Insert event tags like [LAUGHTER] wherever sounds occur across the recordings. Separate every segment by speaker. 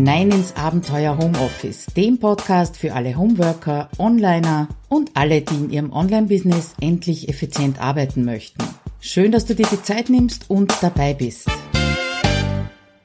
Speaker 1: hinein ins Abenteuer Homeoffice, dem Podcast für alle Homeworker, Onliner und alle, die in ihrem Online-Business endlich effizient arbeiten möchten. Schön, dass du dir die Zeit nimmst und dabei bist.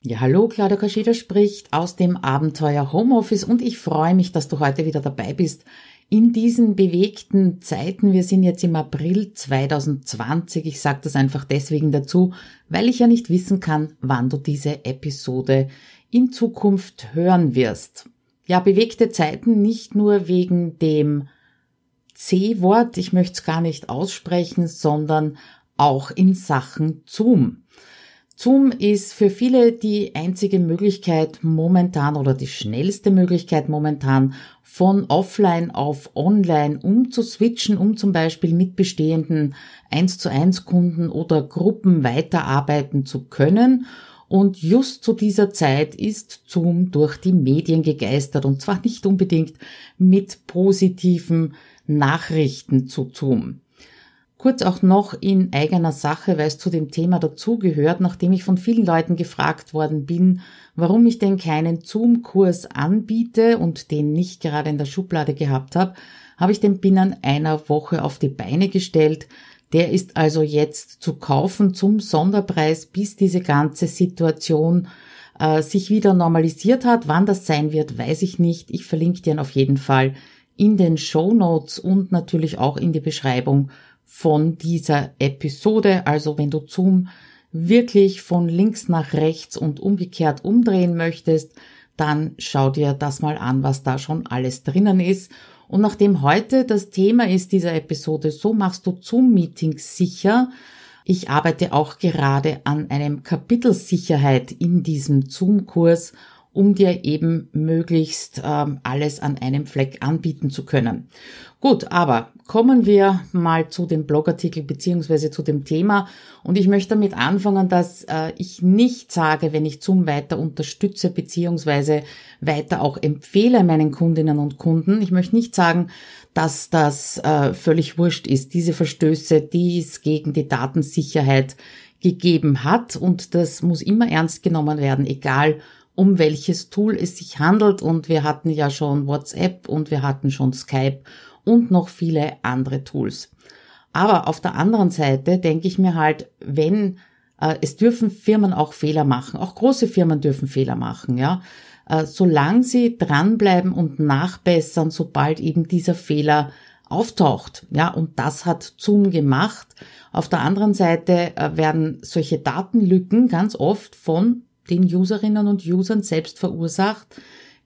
Speaker 1: Ja, hallo, Claudia Kascheda spricht aus dem Abenteuer Homeoffice und ich freue mich, dass du heute wieder dabei bist in diesen bewegten Zeiten, wir sind jetzt im April 2020, ich sage das einfach deswegen dazu, weil ich ja nicht wissen kann, wann du diese Episode in Zukunft hören wirst. Ja, bewegte Zeiten nicht nur wegen dem C-Wort, ich möchte es gar nicht aussprechen, sondern auch in Sachen Zoom. Zoom ist für viele die einzige Möglichkeit momentan oder die schnellste Möglichkeit momentan von offline auf online umzuswitchen, um zum Beispiel mit bestehenden 1 zu 1 Kunden oder Gruppen weiterarbeiten zu können. Und just zu dieser Zeit ist Zoom durch die Medien gegeistert und zwar nicht unbedingt mit positiven Nachrichten zu Zoom. Kurz auch noch in eigener Sache, weil es zu dem Thema dazugehört, nachdem ich von vielen Leuten gefragt worden bin, warum ich denn keinen Zoom-Kurs anbiete und den nicht gerade in der Schublade gehabt habe, habe ich den binnen einer Woche auf die Beine gestellt. Der ist also jetzt zu kaufen zum Sonderpreis, bis diese ganze Situation äh, sich wieder normalisiert hat. Wann das sein wird, weiß ich nicht. Ich verlinke dir auf jeden Fall in den Show Notes und natürlich auch in die Beschreibung von dieser Episode. Also wenn du Zoom wirklich von links nach rechts und umgekehrt umdrehen möchtest, dann schau dir das mal an, was da schon alles drinnen ist. Und nachdem heute das Thema ist dieser Episode, so machst du Zoom-Meetings sicher. Ich arbeite auch gerade an einem Kapitel Sicherheit in diesem Zoom-Kurs um dir eben möglichst ähm, alles an einem Fleck anbieten zu können. Gut, aber kommen wir mal zu dem Blogartikel beziehungsweise zu dem Thema. Und ich möchte damit anfangen, dass äh, ich nicht sage, wenn ich Zoom weiter unterstütze beziehungsweise weiter auch empfehle meinen Kundinnen und Kunden. Ich möchte nicht sagen, dass das äh, völlig wurscht ist. Diese Verstöße, die es gegen die Datensicherheit gegeben hat und das muss immer ernst genommen werden, egal um welches Tool es sich handelt. Und wir hatten ja schon WhatsApp und wir hatten schon Skype und noch viele andere Tools. Aber auf der anderen Seite denke ich mir halt, wenn äh, es dürfen Firmen auch Fehler machen, auch große Firmen dürfen Fehler machen, ja. Äh, solange sie dranbleiben und nachbessern, sobald eben dieser Fehler auftaucht. Ja, und das hat Zoom gemacht. Auf der anderen Seite äh, werden solche Datenlücken ganz oft von den Userinnen und Usern selbst verursacht,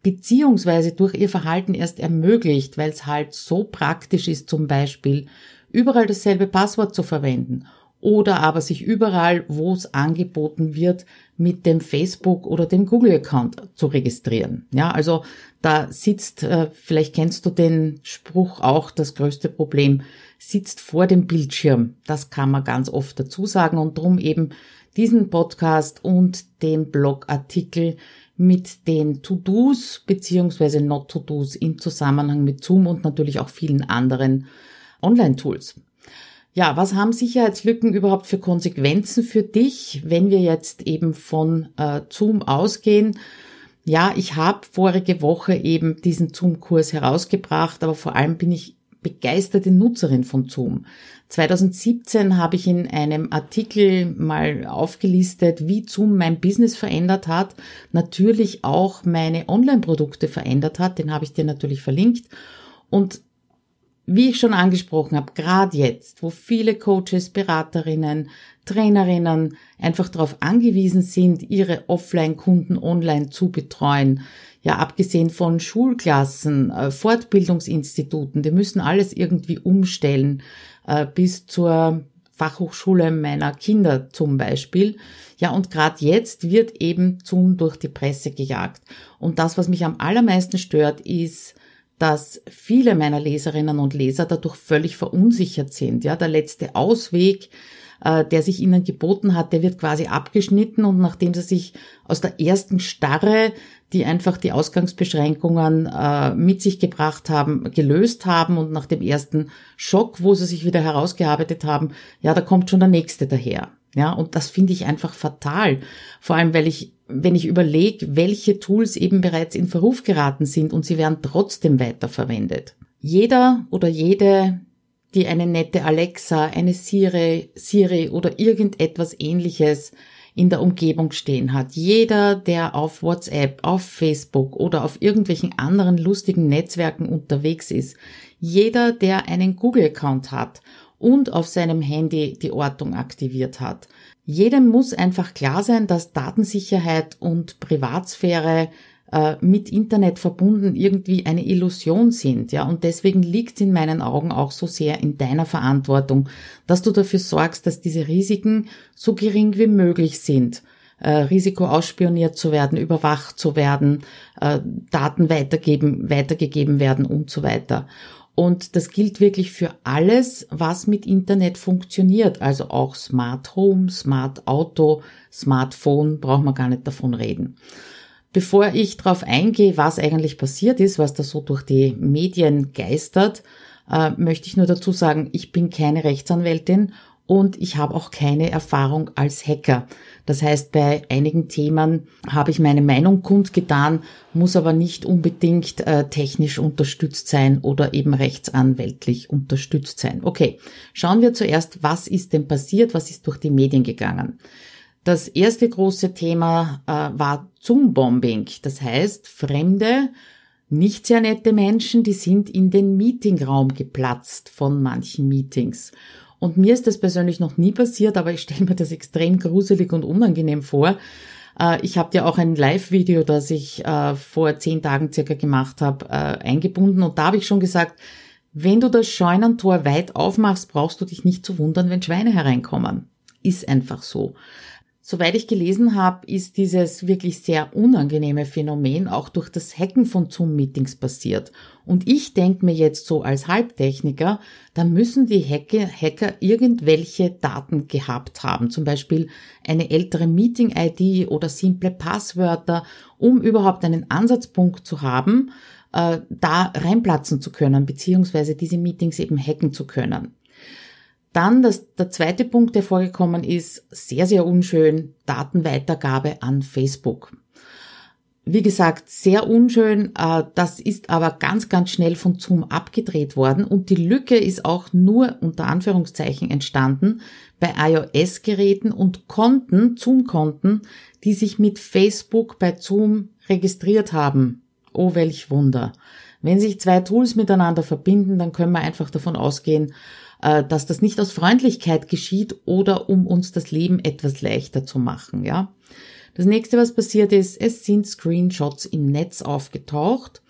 Speaker 1: beziehungsweise durch ihr Verhalten erst ermöglicht, weil es halt so praktisch ist, zum Beispiel überall dasselbe Passwort zu verwenden oder aber sich überall, wo es angeboten wird, mit dem Facebook oder dem Google-Account zu registrieren. Ja, also da sitzt, äh, vielleicht kennst du den Spruch auch, das größte Problem sitzt vor dem Bildschirm. Das kann man ganz oft dazu sagen und drum eben diesen Podcast und den Blogartikel mit den To-Dos beziehungsweise Not-To-Dos im Zusammenhang mit Zoom und natürlich auch vielen anderen Online-Tools. Ja, was haben Sicherheitslücken überhaupt für Konsequenzen für dich, wenn wir jetzt eben von äh, Zoom ausgehen? Ja, ich habe vorige Woche eben diesen Zoom-Kurs herausgebracht, aber vor allem bin ich begeisterte Nutzerin von Zoom. 2017 habe ich in einem Artikel mal aufgelistet, wie Zoom mein Business verändert hat, natürlich auch meine Online-Produkte verändert hat, den habe ich dir natürlich verlinkt. Und wie ich schon angesprochen habe, gerade jetzt, wo viele Coaches, Beraterinnen, Trainerinnen einfach darauf angewiesen sind, ihre Offline-Kunden online zu betreuen, ja abgesehen von Schulklassen, äh, Fortbildungsinstituten, die müssen alles irgendwie umstellen, äh, bis zur Fachhochschule meiner Kinder zum Beispiel. Ja, und gerade jetzt wird eben Zoom durch die Presse gejagt. Und das, was mich am allermeisten stört, ist, dass viele meiner Leserinnen und Leser dadurch völlig verunsichert sind. Ja, der letzte Ausweg, äh, der sich ihnen geboten hat, der wird quasi abgeschnitten und nachdem sie sich aus der ersten Starre die einfach die Ausgangsbeschränkungen äh, mit sich gebracht haben, gelöst haben und nach dem ersten Schock, wo sie sich wieder herausgearbeitet haben, ja, da kommt schon der nächste daher. Ja, und das finde ich einfach fatal. Vor allem, weil ich wenn ich überlege, welche Tools eben bereits in Verruf geraten sind und sie werden trotzdem weiterverwendet. Jeder oder jede, die eine nette Alexa, eine Siri, Siri oder irgendetwas ähnliches in der Umgebung stehen hat. Jeder, der auf WhatsApp, auf Facebook oder auf irgendwelchen anderen lustigen Netzwerken unterwegs ist. Jeder, der einen Google-Account hat und auf seinem Handy die Ortung aktiviert hat. Jedem muss einfach klar sein, dass Datensicherheit und Privatsphäre äh, mit Internet verbunden irgendwie eine Illusion sind, ja. Und deswegen liegt es in meinen Augen auch so sehr in deiner Verantwortung, dass du dafür sorgst, dass diese Risiken so gering wie möglich sind. Äh, Risiko ausspioniert zu werden, überwacht zu werden, äh, Daten weitergeben, weitergegeben werden und so weiter. Und das gilt wirklich für alles, was mit Internet funktioniert. Also auch Smart Home, Smart Auto, Smartphone, braucht man gar nicht davon reden. Bevor ich darauf eingehe, was eigentlich passiert ist, was da so durch die Medien geistert, äh, möchte ich nur dazu sagen, ich bin keine Rechtsanwältin und ich habe auch keine Erfahrung als Hacker. Das heißt, bei einigen Themen habe ich meine Meinung kundgetan, muss aber nicht unbedingt äh, technisch unterstützt sein oder eben rechtsanwältlich unterstützt sein. Okay, schauen wir zuerst, was ist denn passiert, was ist durch die Medien gegangen. Das erste große Thema äh, war Zoom-Bombing. Das heißt, fremde, nicht sehr nette Menschen, die sind in den Meetingraum geplatzt von manchen Meetings. Und mir ist das persönlich noch nie passiert, aber ich stelle mir das extrem gruselig und unangenehm vor. Äh, ich habe ja auch ein Live-Video, das ich äh, vor zehn Tagen circa gemacht habe, äh, eingebunden. Und da habe ich schon gesagt, wenn du das Scheunentor weit aufmachst, brauchst du dich nicht zu wundern, wenn Schweine hereinkommen. Ist einfach so. Soweit ich gelesen habe, ist dieses wirklich sehr unangenehme Phänomen auch durch das Hacken von Zoom-Meetings passiert. Und ich denke mir jetzt so als Halbtechniker, da müssen die Hacker, Hacker irgendwelche Daten gehabt haben, zum Beispiel eine ältere Meeting-ID oder simple Passwörter, um überhaupt einen Ansatzpunkt zu haben, äh, da reinplatzen zu können, beziehungsweise diese Meetings eben hacken zu können. Dann das, der zweite Punkt, der vorgekommen ist, sehr, sehr unschön, Datenweitergabe an Facebook. Wie gesagt, sehr unschön. Äh, das ist aber ganz, ganz schnell von Zoom abgedreht worden und die Lücke ist auch nur unter Anführungszeichen entstanden bei iOS-Geräten und Konten, Zoom-Konten, die sich mit Facebook bei Zoom registriert haben. Oh, welch Wunder. Wenn sich zwei Tools miteinander verbinden, dann können wir einfach davon ausgehen, dass das nicht aus Freundlichkeit geschieht oder um uns das Leben etwas leichter zu machen, ja. Das nächste, was passiert ist, es sind Screenshots im Netz aufgetaucht.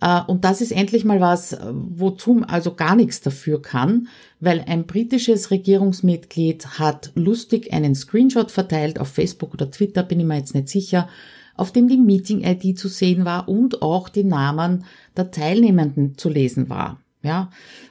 Speaker 1: Äh, und das ist endlich mal was, wo Zoom also gar nichts dafür kann, weil ein britisches Regierungsmitglied hat lustig einen Screenshot verteilt auf Facebook oder Twitter, bin ich mir jetzt nicht sicher, auf dem die Meeting-ID zu sehen war und auch die Namen der Teilnehmenden zu lesen war. Ja,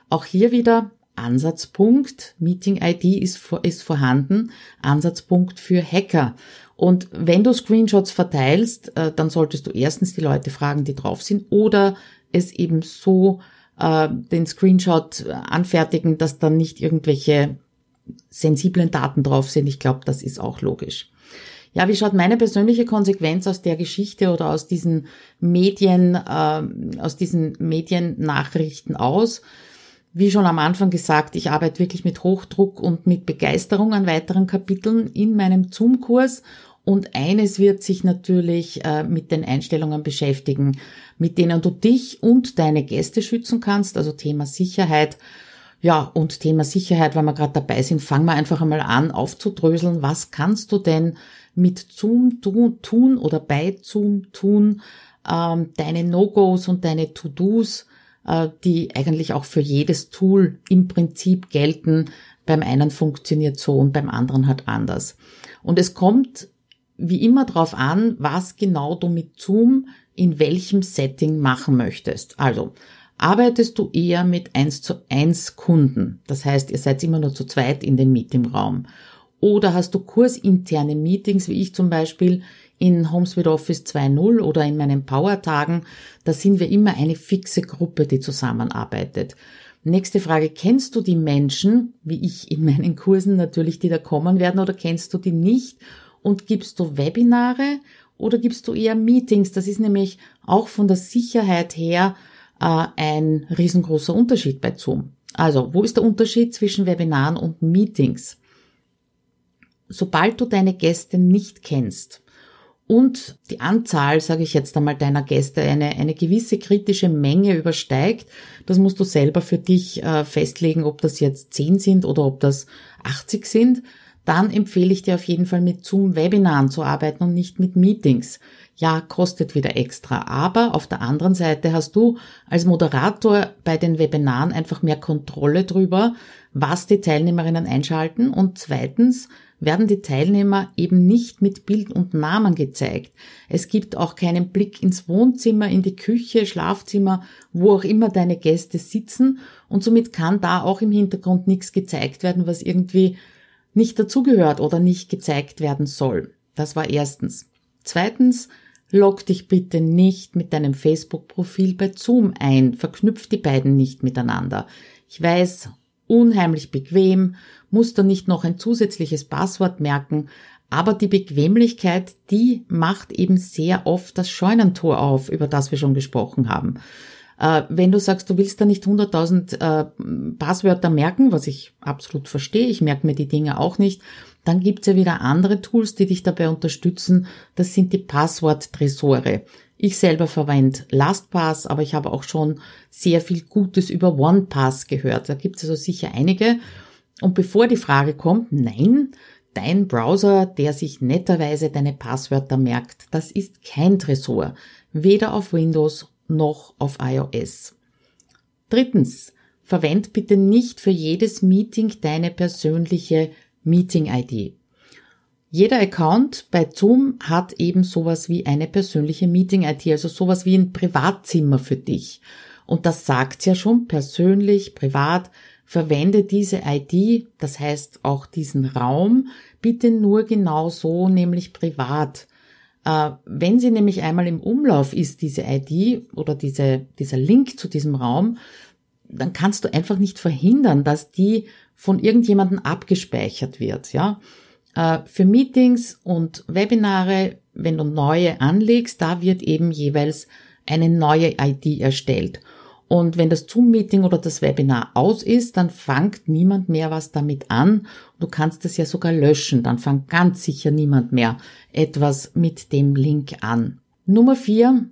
Speaker 1: auch hier wieder Ansatzpunkt, Meeting-ID ist, ist vorhanden, Ansatzpunkt für Hacker. Und wenn du Screenshots verteilst, äh, dann solltest du erstens die Leute fragen, die drauf sind, oder es eben so äh, den Screenshot anfertigen, dass dann nicht irgendwelche sensiblen Daten drauf sind. Ich glaube, das ist auch logisch. Ja, wie schaut meine persönliche Konsequenz aus der Geschichte oder aus diesen Medien, äh, aus diesen Mediennachrichten aus? Wie schon am Anfang gesagt, ich arbeite wirklich mit Hochdruck und mit Begeisterung an weiteren Kapiteln in meinem Zoom-Kurs. Und eines wird sich natürlich äh, mit den Einstellungen beschäftigen, mit denen du dich und deine Gäste schützen kannst, also Thema Sicherheit. Ja, und Thema Sicherheit, weil wir gerade dabei sind, fangen wir einfach einmal an aufzudröseln. Was kannst du denn mit Zoom tun oder bei Zoom tun? Ähm, deine No-Gos und deine To-Dos die eigentlich auch für jedes Tool im Prinzip gelten. Beim einen funktioniert so und beim anderen halt anders. Und es kommt wie immer darauf an, was genau du mit Zoom in welchem Setting machen möchtest. Also, arbeitest du eher mit eins zu eins Kunden? Das heißt, ihr seid immer nur zu zweit in dem Meetingraum. Oder hast du kursinterne Meetings, wie ich zum Beispiel, in HomeSuite Office 2.0 oder in meinen Power-Tagen, da sind wir immer eine fixe Gruppe, die zusammenarbeitet. Nächste Frage, kennst du die Menschen, wie ich in meinen Kursen natürlich, die da kommen werden, oder kennst du die nicht? und gibst du Webinare oder gibst du eher Meetings? Das ist nämlich auch von der Sicherheit her äh, ein riesengroßer Unterschied bei Zoom. Also, wo ist der Unterschied zwischen Webinaren und Meetings? Sobald du deine Gäste nicht kennst und die Anzahl, sage ich jetzt einmal, deiner Gäste eine, eine gewisse kritische Menge übersteigt, das musst du selber für dich äh, festlegen, ob das jetzt 10 sind oder ob das 80 sind, dann empfehle ich dir auf jeden Fall mit Zoom-Webinaren zu arbeiten und nicht mit Meetings. Ja, kostet wieder extra. Aber auf der anderen Seite hast du als Moderator bei den Webinaren einfach mehr Kontrolle drüber, was die Teilnehmerinnen einschalten. Und zweitens werden die Teilnehmer eben nicht mit Bild und Namen gezeigt. Es gibt auch keinen Blick ins Wohnzimmer, in die Küche, Schlafzimmer, wo auch immer deine Gäste sitzen. Und somit kann da auch im Hintergrund nichts gezeigt werden, was irgendwie nicht dazugehört oder nicht gezeigt werden soll. Das war erstens. Zweitens, log dich bitte nicht mit deinem Facebook-Profil bei Zoom ein. Verknüpft die beiden nicht miteinander. Ich weiß, unheimlich bequem, muss da nicht noch ein zusätzliches Passwort merken, aber die Bequemlichkeit, die macht eben sehr oft das Scheunentor auf, über das wir schon gesprochen haben. Äh, wenn du sagst, du willst da nicht 100.000 äh, Passwörter merken, was ich absolut verstehe, ich merke mir die Dinge auch nicht, dann gibt's ja wieder andere Tools, die dich dabei unterstützen. Das sind die Passwort-Tresore. Ich selber verwende LastPass, aber ich habe auch schon sehr viel Gutes über OnePass gehört. Da gibt's also sicher einige. Und bevor die Frage kommt, nein, dein Browser, der sich netterweise deine Passwörter merkt, das ist kein Tresor, weder auf Windows noch auf iOS. Drittens, verwend bitte nicht für jedes Meeting deine persönliche Meeting-ID. Jeder Account bei Zoom hat eben sowas wie eine persönliche Meeting-ID, also sowas wie ein Privatzimmer für dich. Und das sagt ja schon persönlich, privat, verwende diese ID, das heißt auch diesen Raum, bitte nur genau so, nämlich privat. Äh, wenn sie nämlich einmal im Umlauf ist, diese ID oder diese, dieser Link zu diesem Raum, dann kannst du einfach nicht verhindern, dass die von irgendjemandem abgespeichert wird, ja. Äh, für Meetings und Webinare, wenn du neue anlegst, da wird eben jeweils eine neue ID erstellt. Und wenn das Zoom-Meeting oder das Webinar aus ist, dann fangt niemand mehr was damit an. Du kannst es ja sogar löschen. Dann fängt ganz sicher niemand mehr etwas mit dem Link an. Nummer vier,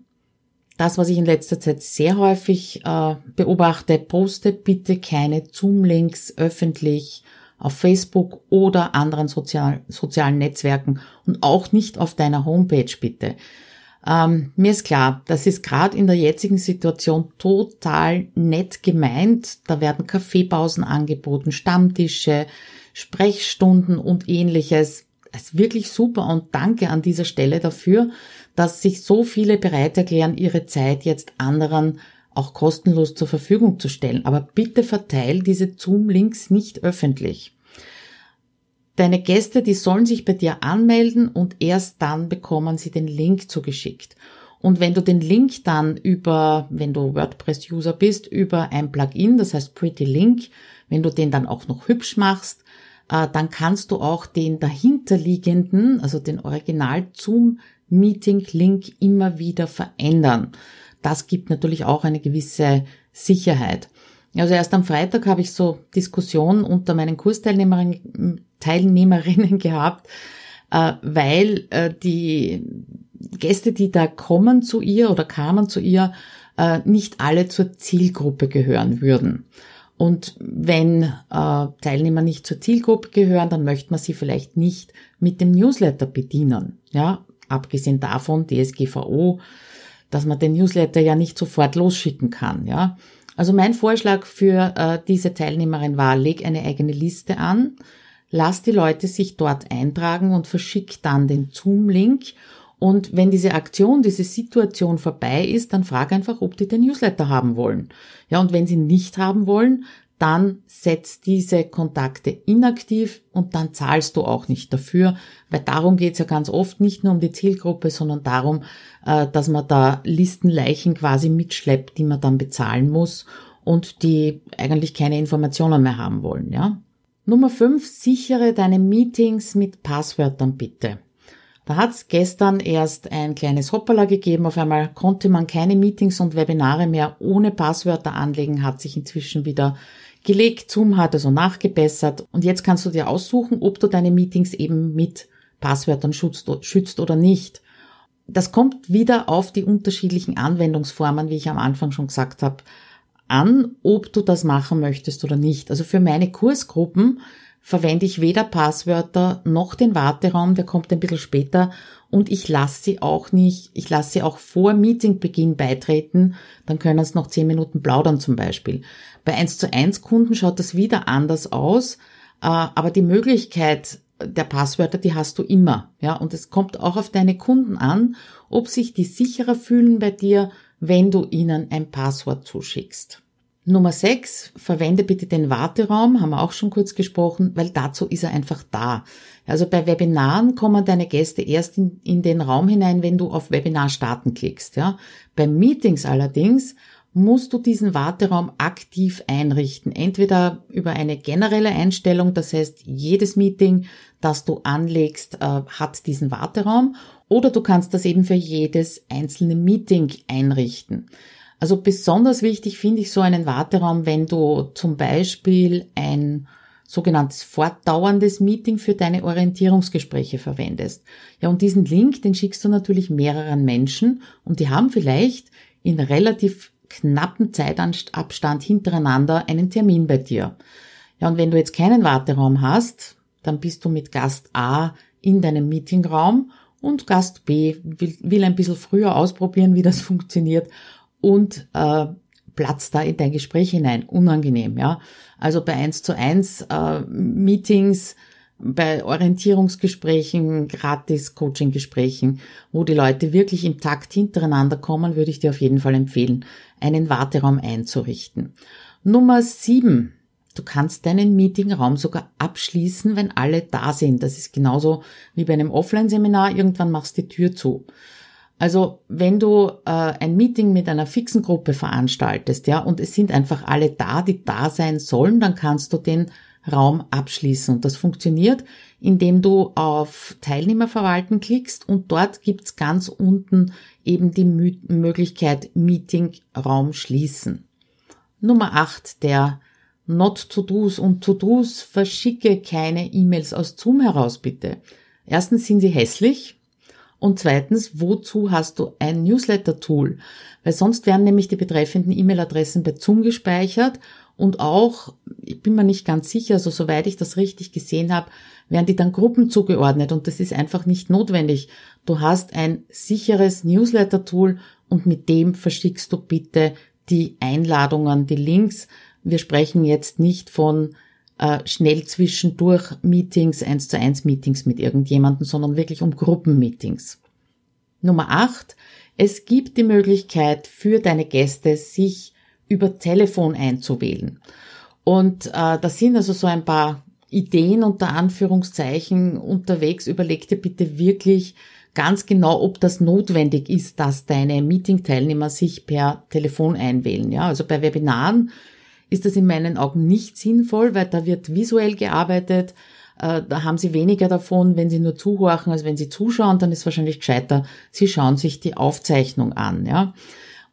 Speaker 1: das, was ich in letzter Zeit sehr häufig äh, beobachte, poste bitte keine Zoom-Links öffentlich auf Facebook oder anderen sozial, sozialen Netzwerken und auch nicht auf deiner Homepage bitte. Ähm, mir ist klar, das ist gerade in der jetzigen Situation total nett gemeint. Da werden Kaffeepausen angeboten, Stammtische, Sprechstunden und ähnliches. Das ist wirklich super und danke an dieser Stelle dafür, dass sich so viele bereit erklären, ihre Zeit jetzt anderen auch kostenlos zur Verfügung zu stellen. Aber bitte verteil diese Zoom-Links nicht öffentlich. Deine Gäste, die sollen sich bei dir anmelden und erst dann bekommen sie den Link zugeschickt. Und wenn du den Link dann über, wenn du WordPress-User bist, über ein Plugin, das heißt Pretty Link, wenn du den dann auch noch hübsch machst, äh, dann kannst du auch den dahinterliegenden, also den Original Zoom Meeting Link immer wieder verändern. Das gibt natürlich auch eine gewisse Sicherheit. Also erst am Freitag habe ich so Diskussionen unter meinen Kursteilnehmerinnen Teilnehmerinnen [LAUGHS] gehabt, äh, weil äh, die Gäste, die da kommen zu ihr oder kamen zu ihr, äh, nicht alle zur Zielgruppe gehören würden. Und wenn äh, Teilnehmer nicht zur Zielgruppe gehören, dann möchte man sie vielleicht nicht mit dem Newsletter bedienen. Ja, abgesehen davon DSGVO, dass man den Newsletter ja nicht sofort losschicken kann. Ja, also mein Vorschlag für äh, diese Teilnehmerin war, leg eine eigene Liste an, lass die Leute sich dort eintragen und verschick dann den Zoom-Link. Und wenn diese Aktion, diese Situation vorbei ist, dann frag einfach, ob die den Newsletter haben wollen. Ja, und wenn sie nicht haben wollen, dann setz diese Kontakte inaktiv und dann zahlst du auch nicht dafür, weil darum geht's ja ganz oft nicht nur um die Zielgruppe, sondern darum, äh, dass man da Listenleichen quasi mitschleppt, die man dann bezahlen muss und die eigentlich keine Informationen mehr haben wollen, ja. Nummer 5, sichere deine Meetings mit Passwörtern bitte. Da hat es gestern erst ein kleines Hoppala gegeben. Auf einmal konnte man keine Meetings und Webinare mehr ohne Passwörter anlegen, hat sich inzwischen wieder gelegt. Zoom hat also nachgebessert. Und jetzt kannst du dir aussuchen, ob du deine Meetings eben mit Passwörtern schützt, schützt oder nicht. Das kommt wieder auf die unterschiedlichen Anwendungsformen, wie ich am Anfang schon gesagt habe, an, ob du das machen möchtest oder nicht. Also für meine Kursgruppen verwende ich weder Passwörter noch den Warteraum, der kommt ein bisschen später und ich lasse sie auch nicht, ich lasse sie auch vor Meetingbeginn beitreten, dann können es noch zehn Minuten plaudern zum Beispiel. Bei 1 zu 1 Kunden schaut das wieder anders aus, äh, aber die Möglichkeit der Passwörter, die hast du immer, ja, und es kommt auch auf deine Kunden an, ob sich die sicherer fühlen bei dir, wenn du ihnen ein Passwort zuschickst. Nummer 6, verwende bitte den Warteraum, haben wir auch schon kurz gesprochen, weil dazu ist er einfach da. Also bei Webinaren kommen deine Gäste erst in, in den Raum hinein, wenn du auf Webinar starten klickst. Ja. Bei Meetings allerdings musst du diesen Warteraum aktiv einrichten. Entweder über eine generelle Einstellung, das heißt, jedes Meeting, das du anlegst, äh, hat diesen Warteraum, oder du kannst das eben für jedes einzelne Meeting einrichten. Also besonders wichtig finde ich so einen Warteraum, wenn du zum Beispiel ein sogenanntes fortdauerndes Meeting für deine Orientierungsgespräche verwendest. Ja, und diesen Link, den schickst du natürlich mehreren Menschen und die haben vielleicht in relativ knappen Zeitabstand hintereinander einen Termin bei dir. Ja, und wenn du jetzt keinen Warteraum hast, dann bist du mit Gast A in deinem Meetingraum und Gast B will, will ein bisschen früher ausprobieren, wie das [LAUGHS] funktioniert und äh, platzt da in dein Gespräch hinein. Unangenehm, ja. Also bei eins zu eins äh, Meetings, bei Orientierungsgesprächen, gratis Coaching-Gesprächen, wo die Leute wirklich im Takt hintereinander kommen, würde ich dir auf jeden Fall empfehlen, einen Warteraum einzurichten. Nummer sieben. Du kannst deinen Meetingraum sogar abschließen, wenn alle da sind. Das ist genauso wie bei einem Offline-Seminar. Irgendwann machst du die Tür zu. Also wenn du äh, ein Meeting mit einer fixen Gruppe veranstaltest, ja, und es sind einfach alle da, die da sein sollen, dann kannst du den Raum abschließen. Und das funktioniert, indem du auf Teilnehmer verwalten klickst und dort gibt's ganz unten eben die Mü Möglichkeit Meeting Raum schließen. Nummer 8, der Not-to-Dos und To-Dos verschicke keine E-Mails aus Zoom heraus, bitte. Erstens sind sie hässlich, und zweitens, wozu hast du ein Newsletter-Tool? Weil sonst werden nämlich die betreffenden E-Mail-Adressen bei Zoom gespeichert und auch, ich bin mir nicht ganz sicher, also soweit ich das richtig gesehen habe, werden die dann Gruppen zugeordnet und das ist einfach nicht notwendig. Du hast ein sicheres Newsletter-Tool und mit dem verschickst du bitte die Einladungen, die Links. Wir sprechen jetzt nicht von äh, schnell zwischendurch Meetings, eins zu eins Meetings mit irgendjemandem, sondern wirklich um Gruppenmeetings. Nummer acht: Es gibt die Möglichkeit für deine Gäste, sich über Telefon einzuwählen. Und äh, da sind also so ein paar Ideen unter Anführungszeichen unterwegs. Überleg dir bitte wirklich ganz genau, ob das notwendig ist, dass deine Meeting-Teilnehmer sich per Telefon einwählen. Ja, also bei Webinaren ist das in meinen Augen nicht sinnvoll, weil da wird visuell gearbeitet. Äh, da haben sie weniger davon, wenn sie nur zuhorchen, als wenn sie zuschauen, dann ist wahrscheinlich gescheiter, sie schauen sich die Aufzeichnung an, ja.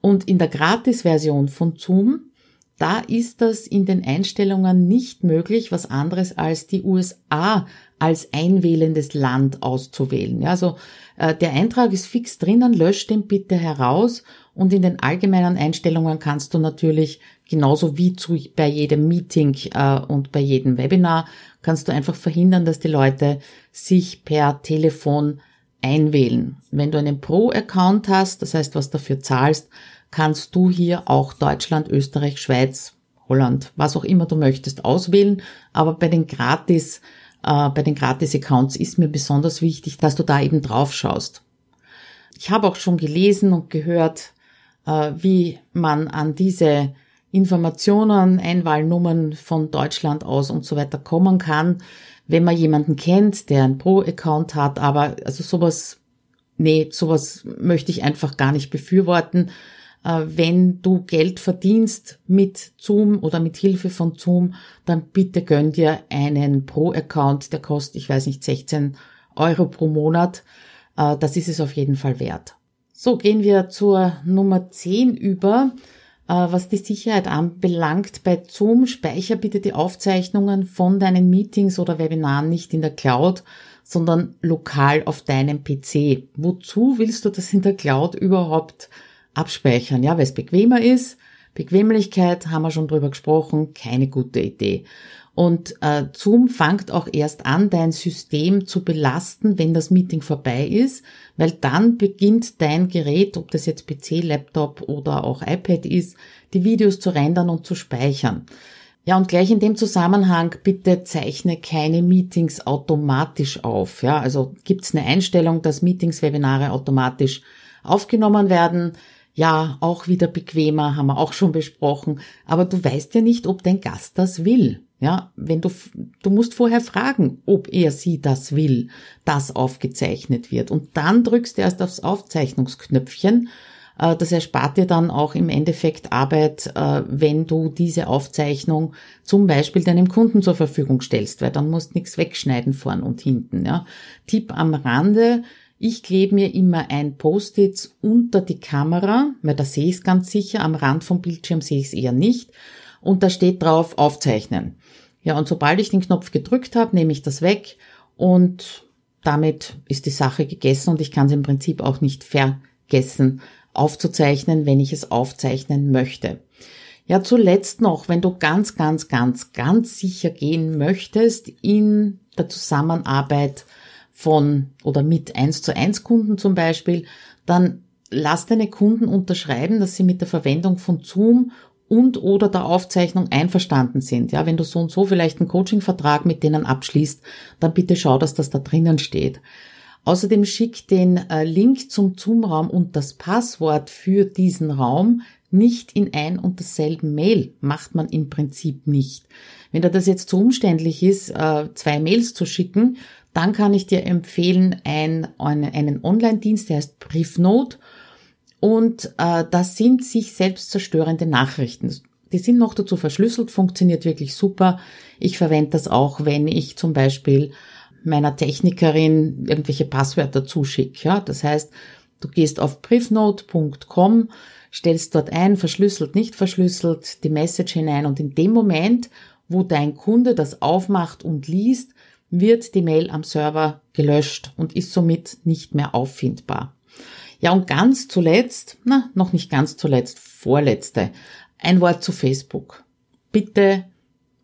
Speaker 1: Und in der Gratis-Version von Zoom, da ist das in den Einstellungen nicht möglich, was anderes als die USA als einwählendes Land auszuwählen. Ja, also äh, der Eintrag ist fix drinnen, löscht den bitte heraus und in den allgemeinen Einstellungen kannst du natürlich genauso wie zu, bei jedem Meeting äh, und bei jedem Webinar kannst du einfach verhindern, dass die Leute sich per Telefon einwählen. Wenn du einen Pro-Account hast, das heißt, was dafür zahlst, kannst du hier auch Deutschland, Österreich, Schweiz, Holland, was auch immer du möchtest, auswählen. Aber bei den Gratis äh, bei den Gratis-Accounts ist mir besonders wichtig, dass du da eben drauf schaust. Ich habe auch schon gelesen und gehört, wie man an diese Informationen, Einwahlnummern von Deutschland aus und so weiter kommen kann, wenn man jemanden kennt, der einen Pro-Account hat, aber also sowas, nee, sowas möchte ich einfach gar nicht befürworten. Äh, wenn du Geld verdienst mit Zoom oder mit Hilfe von Zoom, dann bitte gönn dir einen Pro-Account, der kostet, ich weiß nicht, 16 Euro pro Monat. Äh, das ist es auf jeden Fall wert. So, gehen wir zur Nummer 10 über. Äh, was die Sicherheit anbelangt, bei Zoom speicher bitte die Aufzeichnungen von deinen Meetings oder Webinaren nicht in der Cloud, sondern lokal auf deinem PC. Wozu willst du das in der Cloud überhaupt abspeichern? Ja, weil es bequemer ist. Bequemlichkeit haben wir schon drüber gesprochen, keine gute Idee. Und äh, Zoom fängt auch erst an, dein System zu belasten, wenn das Meeting vorbei ist, weil dann beginnt dein Gerät, ob das jetzt PC, Laptop oder auch iPad ist, die Videos zu rendern und zu speichern. Ja, und gleich in dem Zusammenhang, bitte zeichne keine Meetings automatisch auf. Ja, also gibt es eine Einstellung, dass Meetings, Webinare automatisch aufgenommen werden. Ja, auch wieder bequemer, haben wir auch schon besprochen. Aber du weißt ja nicht, ob dein Gast das will. Ja, wenn du, du musst vorher fragen, ob er sie das will, dass aufgezeichnet wird. Und dann drückst du erst aufs Aufzeichnungsknöpfchen. Äh, das erspart dir dann auch im Endeffekt Arbeit, äh, wenn du diese Aufzeichnung zum Beispiel deinem Kunden zur Verfügung stellst, weil dann musst du nichts wegschneiden vorn und hinten. Ja. Tipp am Rande, ich klebe mir immer ein Post-it unter die Kamera, weil da sehe ich es ganz sicher, am Rand vom Bildschirm sehe ich es eher nicht. Und da steht drauf Aufzeichnen. Ja, und sobald ich den Knopf gedrückt habe, nehme ich das weg und damit ist die Sache gegessen und ich kann es im Prinzip auch nicht vergessen aufzuzeichnen, wenn ich es aufzeichnen möchte. Ja, zuletzt noch, wenn du ganz, ganz, ganz, ganz sicher gehen möchtest in der Zusammenarbeit von oder mit 1 zu 1 Kunden zum Beispiel, dann lass deine Kunden unterschreiben, dass sie mit der Verwendung von Zoom und oder der Aufzeichnung einverstanden sind. Ja, wenn du so und so vielleicht einen Coachingvertrag mit denen abschließt, dann bitte schau, dass das da drinnen steht. Außerdem schick den äh, Link zum Zoom-Raum und das Passwort für diesen Raum nicht in ein und dasselben Mail. Macht man im Prinzip nicht. Wenn dir das jetzt zu umständlich ist, äh, zwei Mails zu schicken, dann kann ich dir empfehlen, ein, einen Online-Dienst, der heißt Briefnote und äh, das sind sich selbst zerstörende Nachrichten. Die sind noch dazu verschlüsselt, funktioniert wirklich super. Ich verwende das auch, wenn ich zum Beispiel meiner Technikerin irgendwelche Passwörter zuschicke. Ja? Das heißt, du gehst auf briefnote.com, stellst dort ein, verschlüsselt, nicht verschlüsselt, die Message hinein und in dem Moment, wo dein Kunde das aufmacht und liest, wird die Mail am Server gelöscht und ist somit nicht mehr auffindbar. Ja, und ganz zuletzt, na, noch nicht ganz zuletzt, vorletzte, ein Wort zu Facebook. Bitte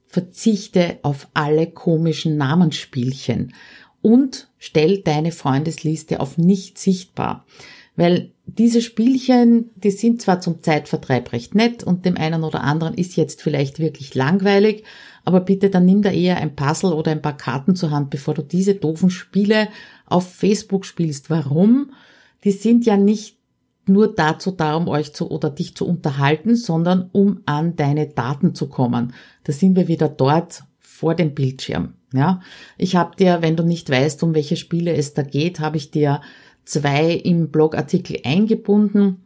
Speaker 1: verzichte auf alle komischen Namensspielchen und stell deine Freundesliste auf nicht sichtbar. Weil diese Spielchen, die sind zwar zum Zeitvertreib recht nett und dem einen oder anderen ist jetzt vielleicht wirklich langweilig, aber bitte dann nimm da eher ein Puzzle oder ein paar Karten zur Hand, bevor du diese doofen Spiele auf Facebook spielst. Warum? Die sind ja nicht nur dazu da, um euch zu oder dich zu unterhalten, sondern um an deine Daten zu kommen. Da sind wir wieder dort vor dem Bildschirm. Ja, ich habe dir, wenn du nicht weißt, um welche Spiele es da geht, habe ich dir zwei im Blogartikel eingebunden.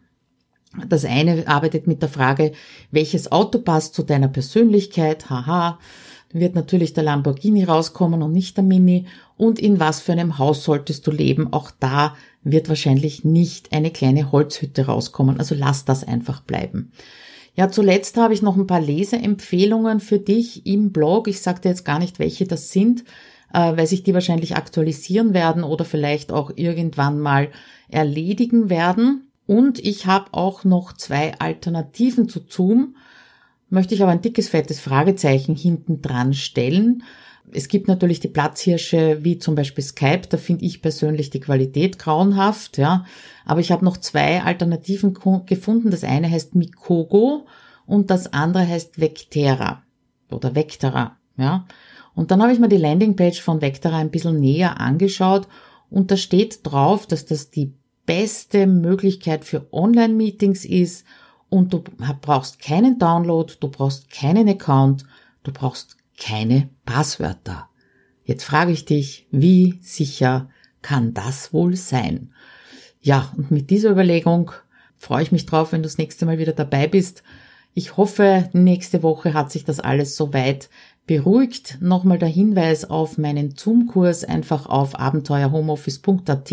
Speaker 1: Das eine arbeitet mit der Frage, welches Auto passt zu deiner Persönlichkeit? Haha wird natürlich der Lamborghini rauskommen und nicht der Mini. Und in was für einem Haus solltest du leben? Auch da wird wahrscheinlich nicht eine kleine Holzhütte rauskommen. Also lass das einfach bleiben. Ja, zuletzt habe ich noch ein paar Leseempfehlungen für dich im Blog. Ich sagte jetzt gar nicht, welche das sind, äh, weil sich die wahrscheinlich aktualisieren werden oder vielleicht auch irgendwann mal erledigen werden. Und ich habe auch noch zwei Alternativen zu Zoom möchte ich aber ein dickes, fettes Fragezeichen hinten dran stellen. Es gibt natürlich die Platzhirsche wie zum Beispiel Skype, da finde ich persönlich die Qualität grauenhaft, ja. Aber ich habe noch zwei Alternativen gefunden. Das eine heißt Mikogo und das andere heißt Vectera oder Vectera, ja. Und dann habe ich mir die Landingpage von Vectera ein bisschen näher angeschaut und da steht drauf, dass das die beste Möglichkeit für Online-Meetings ist und du brauchst keinen Download, du brauchst keinen Account, du brauchst keine Passwörter. Jetzt frage ich dich, wie sicher kann das wohl sein? Ja, und mit dieser Überlegung freue ich mich drauf, wenn du das nächste Mal wieder dabei bist. Ich hoffe, nächste Woche hat sich das alles soweit beruhigt. Nochmal der Hinweis auf meinen Zoom-Kurs einfach auf abenteuerhomeoffice.at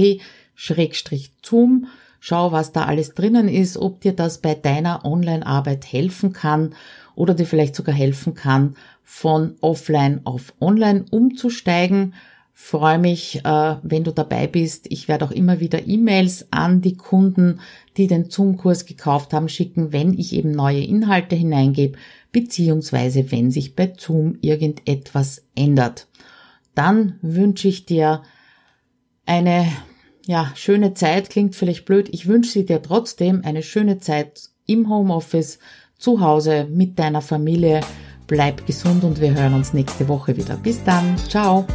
Speaker 1: Zoom. Schau, was da alles drinnen ist, ob dir das bei deiner Online-Arbeit helfen kann oder dir vielleicht sogar helfen kann, von offline auf online umzusteigen. Freue mich, äh, wenn du dabei bist. Ich werde auch immer wieder E-Mails an die Kunden, die den Zoom-Kurs gekauft haben, schicken, wenn ich eben neue Inhalte hineingebe, beziehungsweise wenn sich bei Zoom irgendetwas ändert. Dann wünsche ich dir eine ja, schöne Zeit, klingt vielleicht blöd. Ich wünsche sie dir trotzdem eine schöne Zeit im Homeoffice, zu Hause, mit deiner Familie. Bleib gesund und wir hören uns nächste Woche wieder. Bis dann. Ciao.